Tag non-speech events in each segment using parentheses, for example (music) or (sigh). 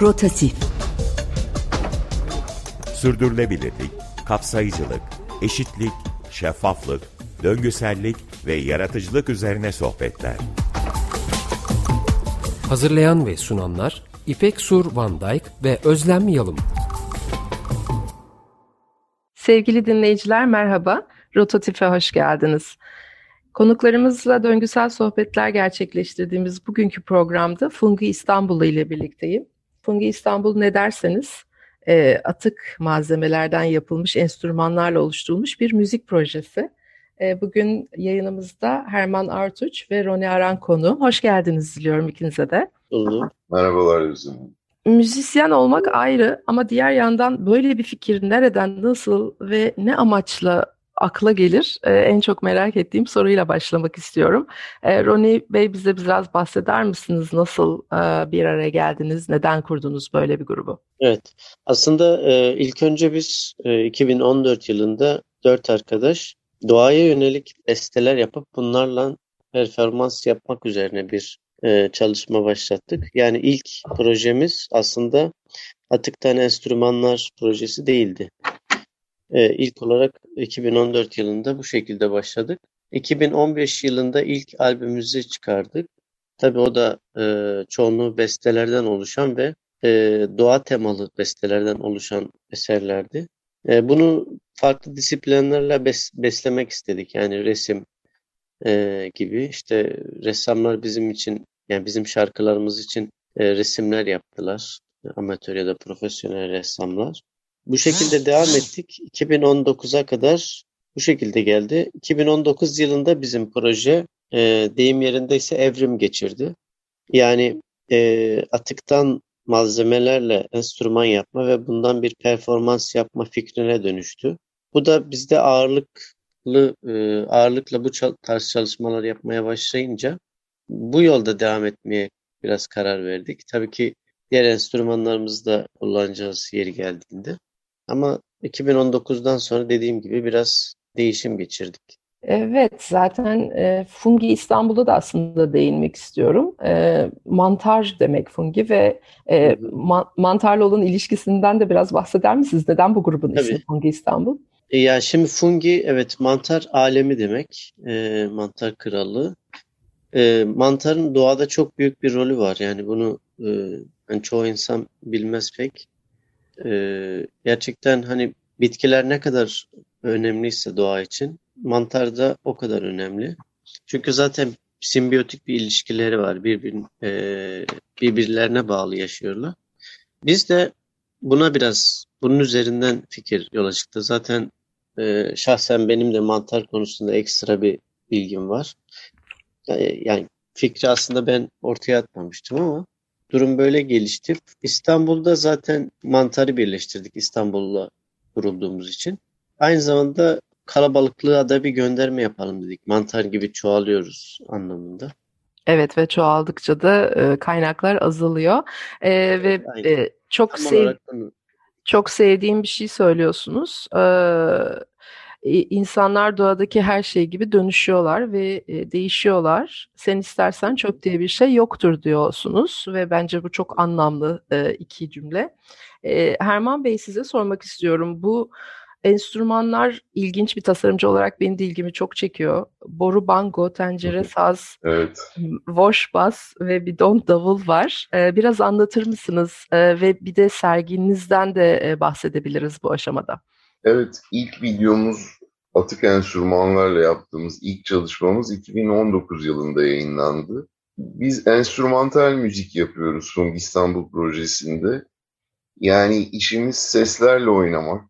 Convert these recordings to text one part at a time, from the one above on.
Rotatif Sürdürülebilirlik, kapsayıcılık, eşitlik, şeffaflık, döngüsellik ve yaratıcılık üzerine sohbetler. Hazırlayan ve sunanlar İpek Sur Van Dijk ve Özlem Yalım. Sevgili dinleyiciler merhaba. Rotatif'e hoş geldiniz. Konuklarımızla döngüsel sohbetler gerçekleştirdiğimiz bugünkü programda Fungi İstanbul ile birlikteyim. Fungi İstanbul ne derseniz e, atık malzemelerden yapılmış enstrümanlarla oluşturulmuş bir müzik projesi. E, bugün yayınımızda Herman Artuç ve Roni Aran konu. Hoş geldiniz diliyorum ikinize de. Olur. Merhabalar Özlem. Müzisyen olmak ayrı ama diğer yandan böyle bir fikir nereden, nasıl ve ne amaçla akla gelir? Ee, en çok merak ettiğim soruyla başlamak istiyorum. Ee, Roni Bey bize biraz bahseder misiniz? Nasıl e, bir araya geldiniz? Neden kurdunuz böyle bir grubu? Evet. Aslında e, ilk önce biz e, 2014 yılında dört arkadaş doğaya yönelik besteler yapıp bunlarla performans yapmak üzerine bir e, çalışma başlattık. Yani ilk projemiz aslında atıktan enstrümanlar projesi değildi. E, ilk olarak 2014 yılında bu şekilde başladık. 2015 yılında ilk albümümüzü çıkardık. Tabii o da e, çoğunluğu bestelerden oluşan ve e, doğa temalı bestelerden oluşan eserlerdi. E, bunu farklı disiplinlerle bes, beslemek istedik. Yani resim e, gibi işte ressamlar bizim için yani bizim şarkılarımız için e, resimler yaptılar. Amatör ya da profesyonel ressamlar. Bu şekilde devam ettik. 2019'a kadar bu şekilde geldi. 2019 yılında bizim proje e, deyim yerindeyse evrim geçirdi. Yani e, atıktan malzemelerle enstrüman yapma ve bundan bir performans yapma fikrine dönüştü. Bu da bizde ağırlıklı e, ağırlıkla bu tarz çalışmalar yapmaya başlayınca bu yolda devam etmeye biraz karar verdik. Tabii ki diğer enstrümanlarımızı da kullanacağız yeri geldiğinde. Ama 2019'dan sonra dediğim gibi biraz değişim geçirdik. Evet, zaten e, Fungi İstanbul'da da aslında değinmek istiyorum. E, mantar demek Fungi ve e, ma mantarla olan ilişkisinden de biraz bahseder misiniz? Neden bu grubun Tabii. ismi Fungi İstanbul? E, ya şimdi Fungi evet mantar alemi demek. E, mantar kralı. E, mantarın doğada çok büyük bir rolü var. Yani bunu e, yani çoğu insan bilmez pek. E, gerçekten hani bitkiler ne kadar önemliyse doğa için mantar da o kadar önemli. Çünkü zaten simbiyotik bir ilişkileri var. Birbir, e, birbirlerine bağlı yaşıyorlar. Biz de buna biraz bunun üzerinden fikir yola çıktı. Zaten e, şahsen benim de mantar konusunda ekstra bir bilgim var. Yani, yani fikri aslında ben ortaya atmamıştım ama durum böyle gelişti. İstanbul'da zaten mantarı birleştirdik İstanbul'la kurulduğumuz için. Aynı zamanda kalabalıklığa da bir gönderme yapalım dedik. Mantar gibi çoğalıyoruz anlamında. Evet ve çoğaldıkça da e, kaynaklar azalıyor e, ve e, çok sev çok sevdiğim bir şey söylüyorsunuz. Ee, insanlar doğadaki her şey gibi dönüşüyorlar ve e, değişiyorlar. Sen istersen çöp diye bir şey yoktur diyorsunuz ve bence bu çok anlamlı e, iki cümle. E, Herman Bey size sormak istiyorum. Bu enstrümanlar ilginç bir tasarımcı olarak benim de ilgimi çok çekiyor. Boru, bango, tencere, saz, Evet. Voş bas ve bir don davul var. Biraz anlatır mısınız? Ve bir de serginizden de e, bahsedebiliriz bu aşamada. Evet, ilk videomuz atık enstrümanlarla yaptığımız ilk çalışmamız 2019 yılında yayınlandı. Biz enstrümantal müzik yapıyoruz Fung İstanbul projesinde. Yani işimiz seslerle oynamak,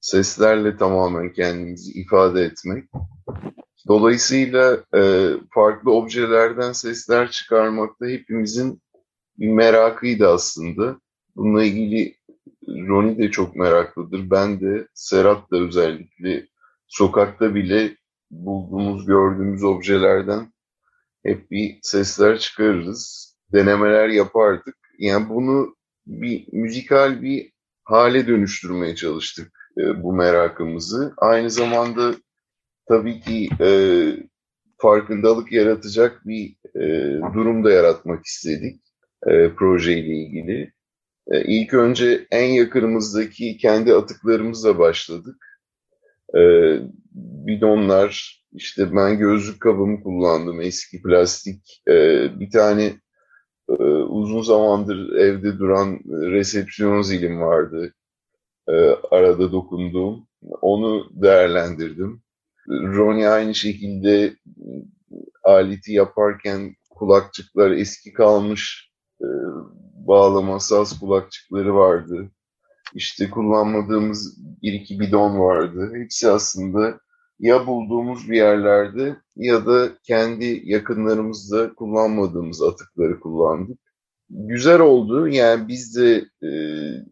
seslerle tamamen kendimizi ifade etmek. Dolayısıyla e, farklı objelerden sesler çıkarmak da hepimizin bir merakıydı aslında. Bununla ilgili Roni de çok meraklıdır. Ben de, Serhat da özellikle sokakta bile bulduğumuz, gördüğümüz objelerden hep bir sesler çıkarırız. Denemeler yapardık. Yani bunu bir müzikal bir hale dönüştürmeye çalıştık e, bu merakımızı. Aynı zamanda tabii ki e, farkındalık yaratacak bir e, durum da yaratmak istedik e, projeyle ilgili. E, ilk önce en yakınımızdaki kendi atıklarımızla başladık. E, bidonlar, işte ben gözlük kabımı kullandım, eski plastik. E, bir tane e, uzun zamandır evde duran resepsiyon zilim vardı. Arada dokunduğum. Onu değerlendirdim. Ronnie aynı şekilde aleti yaparken kulakçıklar eski kalmış bağlama saz kulakçıkları vardı. İşte kullanmadığımız bir iki bidon vardı. Hepsi aslında ya bulduğumuz bir yerlerde ya da kendi yakınlarımızda kullanmadığımız atıkları kullandık. Güzel oldu. Yani biz de e,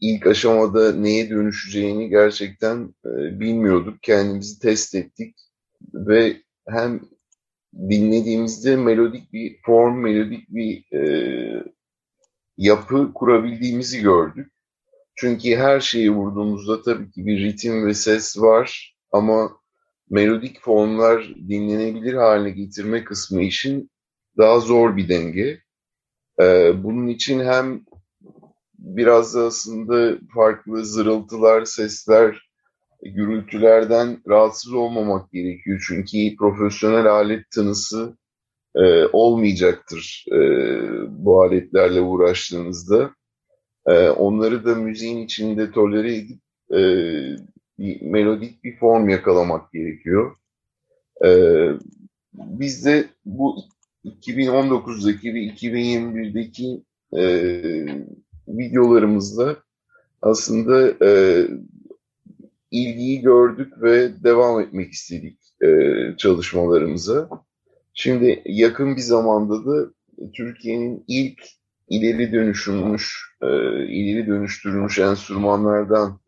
ilk aşamada neye dönüşeceğini gerçekten e, bilmiyorduk. Kendimizi test ettik ve hem dinlediğimizde melodik bir form, melodik bir e, yapı kurabildiğimizi gördük. Çünkü her şeyi vurduğumuzda tabii ki bir ritim ve ses var ama melodik formlar dinlenebilir hale getirme kısmı için daha zor bir denge. Ee, bunun için hem biraz da aslında farklı zırıltılar, sesler, gürültülerden rahatsız olmamak gerekiyor. Çünkü profesyonel alet tanısı e, olmayacaktır e, bu aletlerle uğraştığınızda. E, onları da müziğin içinde tolere edip e, bir melodik bir form yakalamak gerekiyor. E, biz de bu 2019'daki ve 2021'deki e, videolarımızda aslında e, ilgiyi gördük ve devam etmek istedik e, çalışmalarımıza. Şimdi yakın bir zamanda da Türkiye'nin ilk ileri dönüşülmüş, e, ileri dönüştürülmüş enstrümanlardan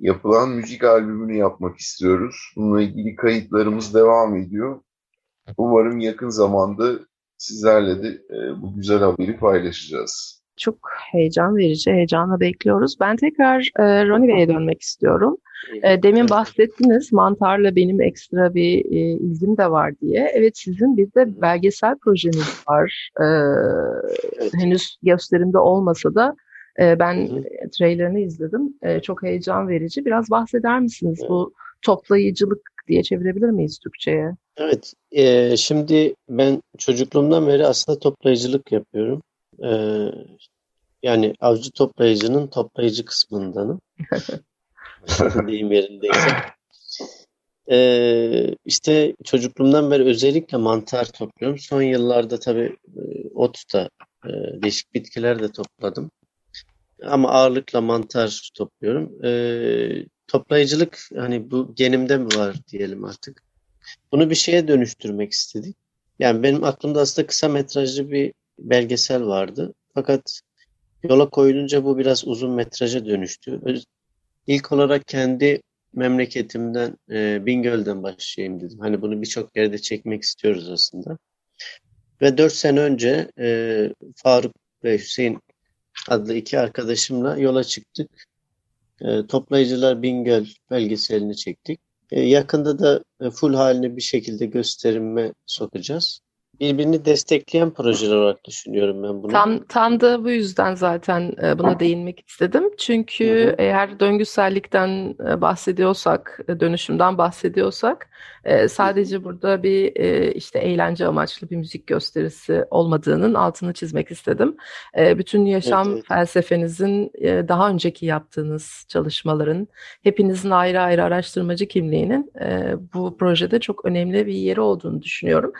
yapılan müzik albümünü yapmak istiyoruz. Bununla ilgili kayıtlarımız devam ediyor. Umarım yakın zamanda sizlerle de e, bu güzel haberi paylaşacağız. Çok heyecan verici, heyecanla bekliyoruz. Ben tekrar e, Ronnie Bey'e dönmek istiyorum. E, demin bahsettiniz mantarla benim ekstra bir e, ilgim de var diye. Evet sizin bir de belgesel projeniz var. E, evet. Henüz gösterimde olmasa da e, ben trailerini izledim. E, çok heyecan verici. Biraz bahseder misiniz evet. bu toplayıcılık diye çevirebilir miyiz Türkçe'ye? Evet. E, şimdi ben çocukluğumdan beri aslında toplayıcılık yapıyorum. E, yani avcı toplayıcının toplayıcı kısmındanım. (laughs) deyim yerindeyse. Ee, işte çocukluğumdan beri özellikle mantar topluyorum. Son yıllarda tabii e, ot da e, değişik bitkiler de topladım. Ama ağırlıkla mantar topluyorum. Ee, toplayıcılık hani bu genimde mi var diyelim artık. Bunu bir şeye dönüştürmek istedik. Yani benim aklımda aslında kısa metrajlı bir belgesel vardı. Fakat yola koyulunca bu biraz uzun metraja dönüştü. İlk olarak kendi memleketimden e, Bingöl'den başlayayım dedim. Hani bunu birçok yerde çekmek istiyoruz aslında. Ve dört sene önce e, Faruk ve Hüseyin adlı iki arkadaşımla yola çıktık. E, Toplayıcılar Bingöl belgeselini çektik. E, yakında da e, full halini bir şekilde gösterime sokacağız birbirini destekleyen projeler olarak düşünüyorum ben bunu. Tam, tam da bu yüzden zaten e, buna değinmek istedim. Çünkü hı hı. eğer döngüsellikten e, bahsediyorsak, e, dönüşümden bahsediyorsak sadece burada bir işte eğlence amaçlı bir müzik gösterisi olmadığının altını çizmek istedim. Bütün yaşam evet, evet. felsefenizin daha önceki yaptığınız çalışmaların, hepinizin ayrı ayrı araştırmacı kimliğinin bu projede çok önemli bir yeri olduğunu düşünüyorum.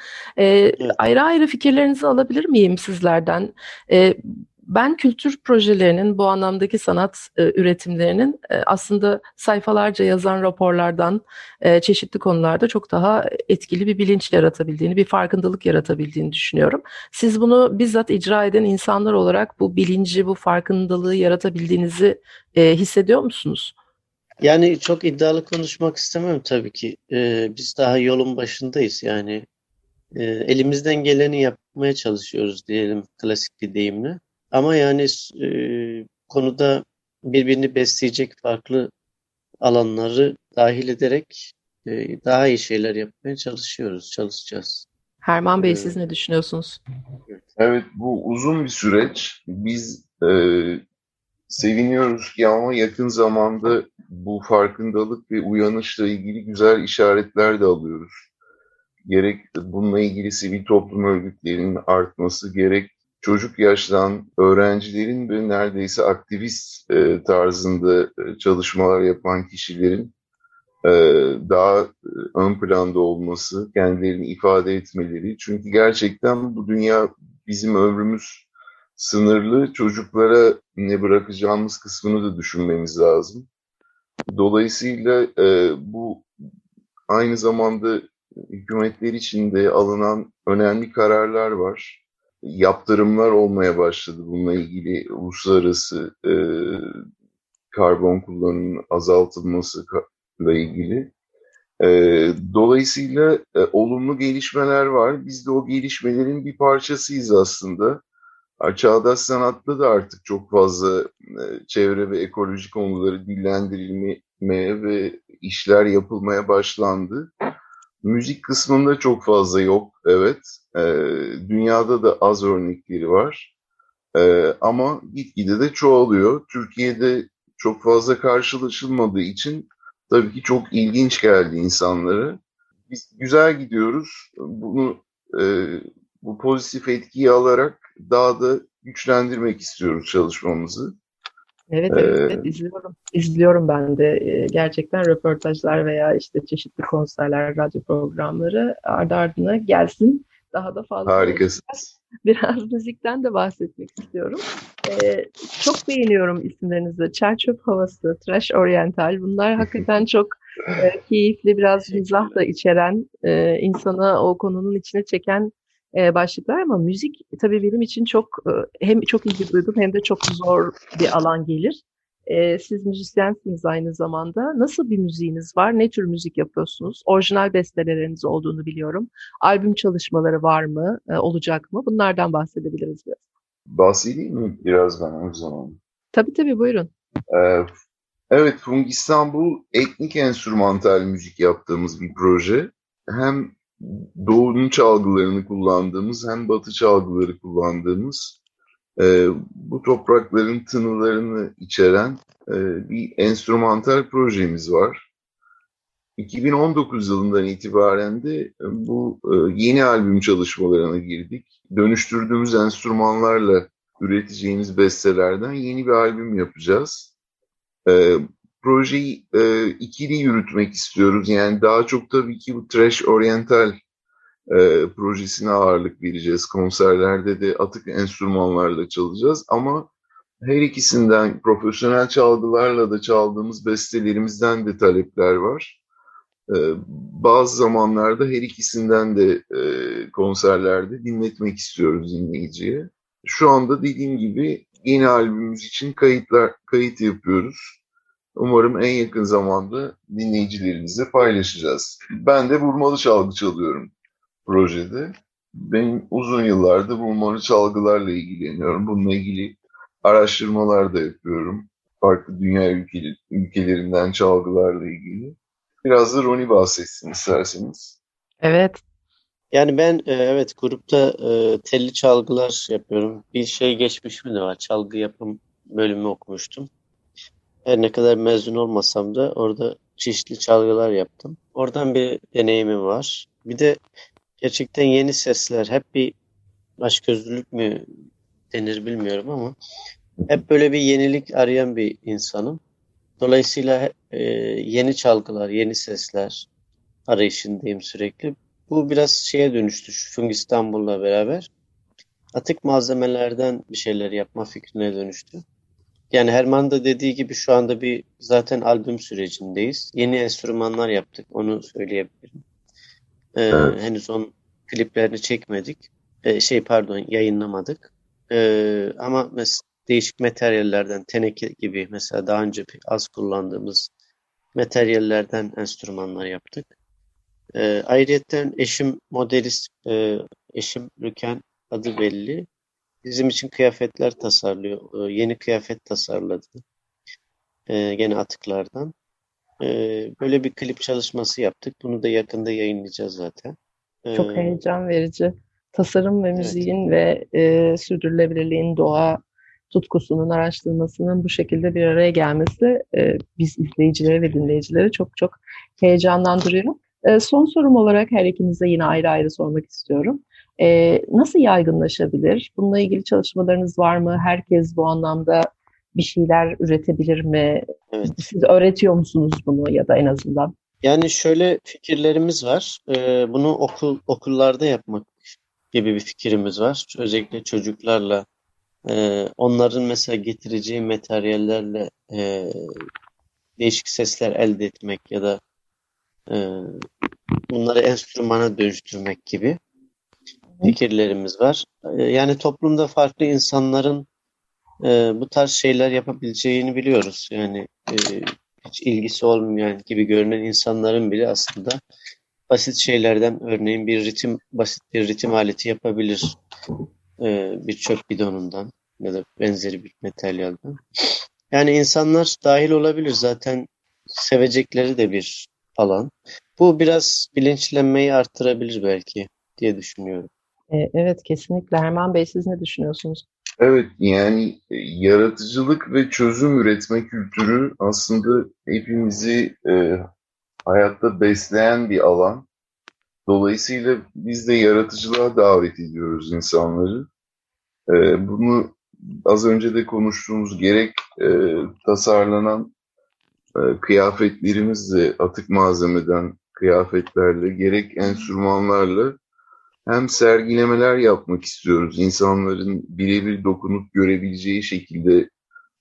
Ayrı ayrı fikirlerinizi alabilir miyim sizlerden? E, ben kültür projelerinin bu anlamdaki sanat e, üretimlerinin e, aslında sayfalarca yazan raporlardan e, çeşitli konularda çok daha etkili bir bilinç yaratabildiğini, bir farkındalık yaratabildiğini düşünüyorum. Siz bunu bizzat icra eden insanlar olarak bu bilinci, bu farkındalığı yaratabildiğinizi e, hissediyor musunuz? Yani çok iddialı konuşmak istemem tabii ki. Ee, biz daha yolun başındayız. Yani e, elimizden geleni yapmaya çalışıyoruz diyelim klasik bir deyimle. Ama yani e, konuda birbirini besleyecek farklı alanları dahil ederek e, daha iyi şeyler yapmaya çalışıyoruz, çalışacağız. Herman Bey evet. siz ne düşünüyorsunuz? Evet bu uzun bir süreç. Biz e, seviniyoruz ki ama yakın zamanda bu farkındalık ve uyanışla ilgili güzel işaretler de alıyoruz. Gerek bununla ilgili sivil toplum örgütlerinin artması, gerek çocuk yaştan öğrencilerin ve neredeyse aktivist e, tarzında e, çalışmalar yapan kişilerin e, daha e, ön planda olması, kendilerini ifade etmeleri. Çünkü gerçekten bu dünya bizim ömrümüz sınırlı. Çocuklara ne bırakacağımız kısmını da düşünmemiz lazım. Dolayısıyla e, bu aynı zamanda hükümetler içinde alınan önemli kararlar var. Yaptırımlar olmaya başladı bununla ilgili uluslararası e, karbon kullanımının azaltılması ile ilgili. E, dolayısıyla e, olumlu gelişmeler var. Biz de o gelişmelerin bir parçasıyız aslında. Çağdaş sanatta da artık çok fazla e, çevre ve ekoloji konuları dillendirilmeye ve işler yapılmaya başlandı. Müzik kısmında çok fazla yok, evet. E, dünyada da az örnekleri var. E, ama gitgide de çoğalıyor. Türkiye'de çok fazla karşılaşılmadığı için tabii ki çok ilginç geldi insanlara. Biz güzel gidiyoruz. Bunu bu pozitif etkiyi alarak daha da güçlendirmek istiyoruz çalışmamızı. Evet, evet, ee, evet izliyorum. İzliyorum ben de gerçekten röportajlar veya işte çeşitli konserler, radyo programları ardı ardına gelsin. Daha da fazla. Harikasınız. Biraz (laughs) müzikten de bahsetmek istiyorum. Ee, çok beğeniyorum isimlerinizi. Çerçöp Havası, Trash Oriental. Bunlar hakikaten çok e, keyifli, biraz mizah da içeren, e, insanı o konunun içine çeken e, başlıklar ama müzik tabii benim için çok e, hem çok ilgi duydum hem de çok zor bir alan gelir. E, siz müzisyensiniz aynı zamanda. Nasıl bir müziğiniz var? Ne tür müzik yapıyorsunuz? Orijinal besteleriniz olduğunu biliyorum. Albüm çalışmaları var mı? E, olacak mı? Bunlardan bahsedebiliriz biraz. Bahsedeyim mi biraz ben o zaman? Tabii tabii buyurun. Ee, evet Fung İstanbul etnik enstrümantal müzik yaptığımız bir proje. Hem doğunun çalgılarını kullandığımız hem batı çalgıları kullandığımız e, bu toprakların tınılarını içeren e, bir enstrümantal projemiz var. 2019 yılından itibaren de bu e, yeni albüm çalışmalarına girdik. Dönüştürdüğümüz enstrümanlarla üreteceğimiz bestelerden yeni bir albüm yapacağız. E, projeyi e, ikili yürütmek istiyoruz. Yani daha çok tabii ki bu trash oriental e, projesine ağırlık vereceğiz. Konserlerde de atık enstrümanlarla çalacağız ama her ikisinden profesyonel çalgılarla da çaldığımız bestelerimizden de talepler var. Ee, bazı zamanlarda her ikisinden de e, konserlerde dinletmek istiyoruz dinleyiciye. Şu anda dediğim gibi yeni albümümüz için kayıtlar kayıt yapıyoruz. Umarım en yakın zamanda dinleyicilerimizle paylaşacağız. Ben de vurmalı çalgı çalıyorum projede. Ben uzun yıllardır vurmalı çalgılarla ilgileniyorum. Bununla ilgili araştırmalar da yapıyorum. Farklı dünya ülkeleri, ülkelerinden çalgılarla ilgili. Biraz da Roni bahsetsin isterseniz. Evet. Yani ben e, evet grupta e, telli çalgılar yapıyorum. Bir şey geçmişim de var. Çalgı yapım bölümü okumuştum. Her ne kadar mezun olmasam da orada çeşitli çalgılar yaptım. Oradan bir deneyimim var. Bir de gerçekten yeni sesler hep bir başgözlülük mü denir bilmiyorum ama hep böyle bir yenilik arayan bir insanım. Dolayısıyla e, yeni çalgılar, yeni sesler arayışındayım sürekli. Bu biraz şeye dönüştü şu Fung İstanbul'la beraber. Atık malzemelerden bir şeyler yapma fikrine dönüştü. Yani Herman da dediği gibi şu anda bir zaten albüm sürecindeyiz. Yeni enstrümanlar yaptık, onu söyleyebilirim. Ee, evet. Henüz onun kliplerini çekmedik. Ee, şey pardon yayınlamadık. Ee, ama mesela değişik materyallerden teneke gibi mesela daha önce az kullandığımız materyallerden enstrümanlar yaptık. Ee, ayrıca eşim modelist, e, eşim Rüken adı belli. Bizim için kıyafetler tasarlıyor. Ee, yeni kıyafet tasarladı. Ee, gene atıklardan. Ee, böyle bir klip çalışması yaptık. Bunu da yakında yayınlayacağız zaten. Çok ee, heyecan verici. Tasarım ve müziğin evet. ve e, sürdürülebilirliğin doğa tutkusunun, araştırmasının bu şekilde bir araya gelmesi e, biz izleyicilere ve dinleyicilere çok çok heyecanlandırıyor. E, son sorum olarak her ikinize yine ayrı ayrı sormak istiyorum. E, nasıl yaygınlaşabilir? Bununla ilgili çalışmalarınız var mı? Herkes bu anlamda bir şeyler üretebilir mi? Evet. Siz öğretiyor musunuz bunu ya da en azından? Yani şöyle fikirlerimiz var. Ee, bunu okul okullarda yapmak gibi bir fikrimiz var. Özellikle çocuklarla e, onların mesela getireceği materyallerle e, değişik sesler elde etmek ya da e, bunları enstrümana dönüştürmek gibi fikirlerimiz var. E, yani toplumda farklı insanların e, bu tarz şeyler yapabileceğini biliyoruz. Yani e, hiç ilgisi olmayan gibi görünen insanların bile aslında basit şeylerden örneğin bir ritim basit bir ritim aleti yapabilir e, bir çöp bidonundan ya da benzeri bir materyalden. Yani insanlar dahil olabilir zaten sevecekleri de bir alan. Bu biraz bilinçlenmeyi artırabilir belki diye düşünüyorum. E, evet kesinlikle. Herman Bey siz ne düşünüyorsunuz? Evet yani e, yaratıcılık ve çözüm üretme kültürü aslında hepimizi e, hayatta besleyen bir alan. Dolayısıyla biz de yaratıcılığa davet ediyoruz insanları. E, bunu az önce de konuştuğumuz gerek e, tasarlanan e, kıyafetlerimizle, atık malzemeden kıyafetlerle, gerek enstrümanlarla hem sergilemeler yapmak istiyoruz. İnsanların birebir dokunup görebileceği şekilde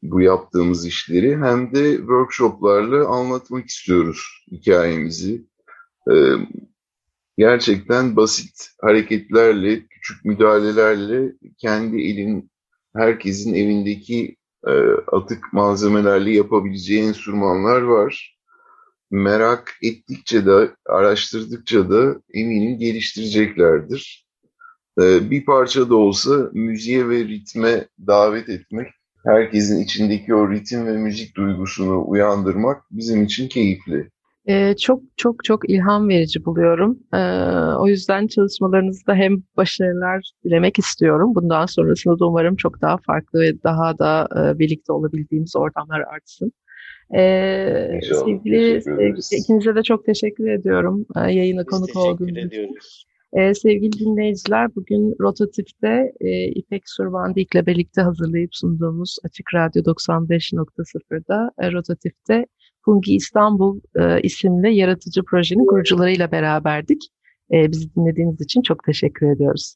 bu yaptığımız işleri hem de workshoplarla anlatmak istiyoruz hikayemizi. Ee, gerçekten basit hareketlerle, küçük müdahalelerle kendi elin, herkesin evindeki e, atık malzemelerle yapabileceği enstrümanlar var merak ettikçe de, araştırdıkça da eminim geliştireceklerdir. Ee, bir parça da olsa müziğe ve ritme davet etmek, herkesin içindeki o ritim ve müzik duygusunu uyandırmak bizim için keyifli. Ee, çok çok çok ilham verici buluyorum. Ee, o yüzden çalışmalarınızda hem başarılar dilemek istiyorum. Bundan sonrasında da umarım çok daha farklı ve daha da e, birlikte olabildiğimiz ortamlar artsın. Ee, sevgili, sevgili ikinize de çok teşekkür ediyorum e, yayına konuk olduğunuz için. Ee, sevgili dinleyiciler, bugün Rotatif'te e, İpek Survandik ile birlikte hazırlayıp sunduğumuz Açık Radyo 95.0'da e, Rotatif'te Fungi İstanbul e, isimli yaratıcı projenin kurucularıyla beraberdik. E, bizi dinlediğiniz için çok teşekkür ediyoruz.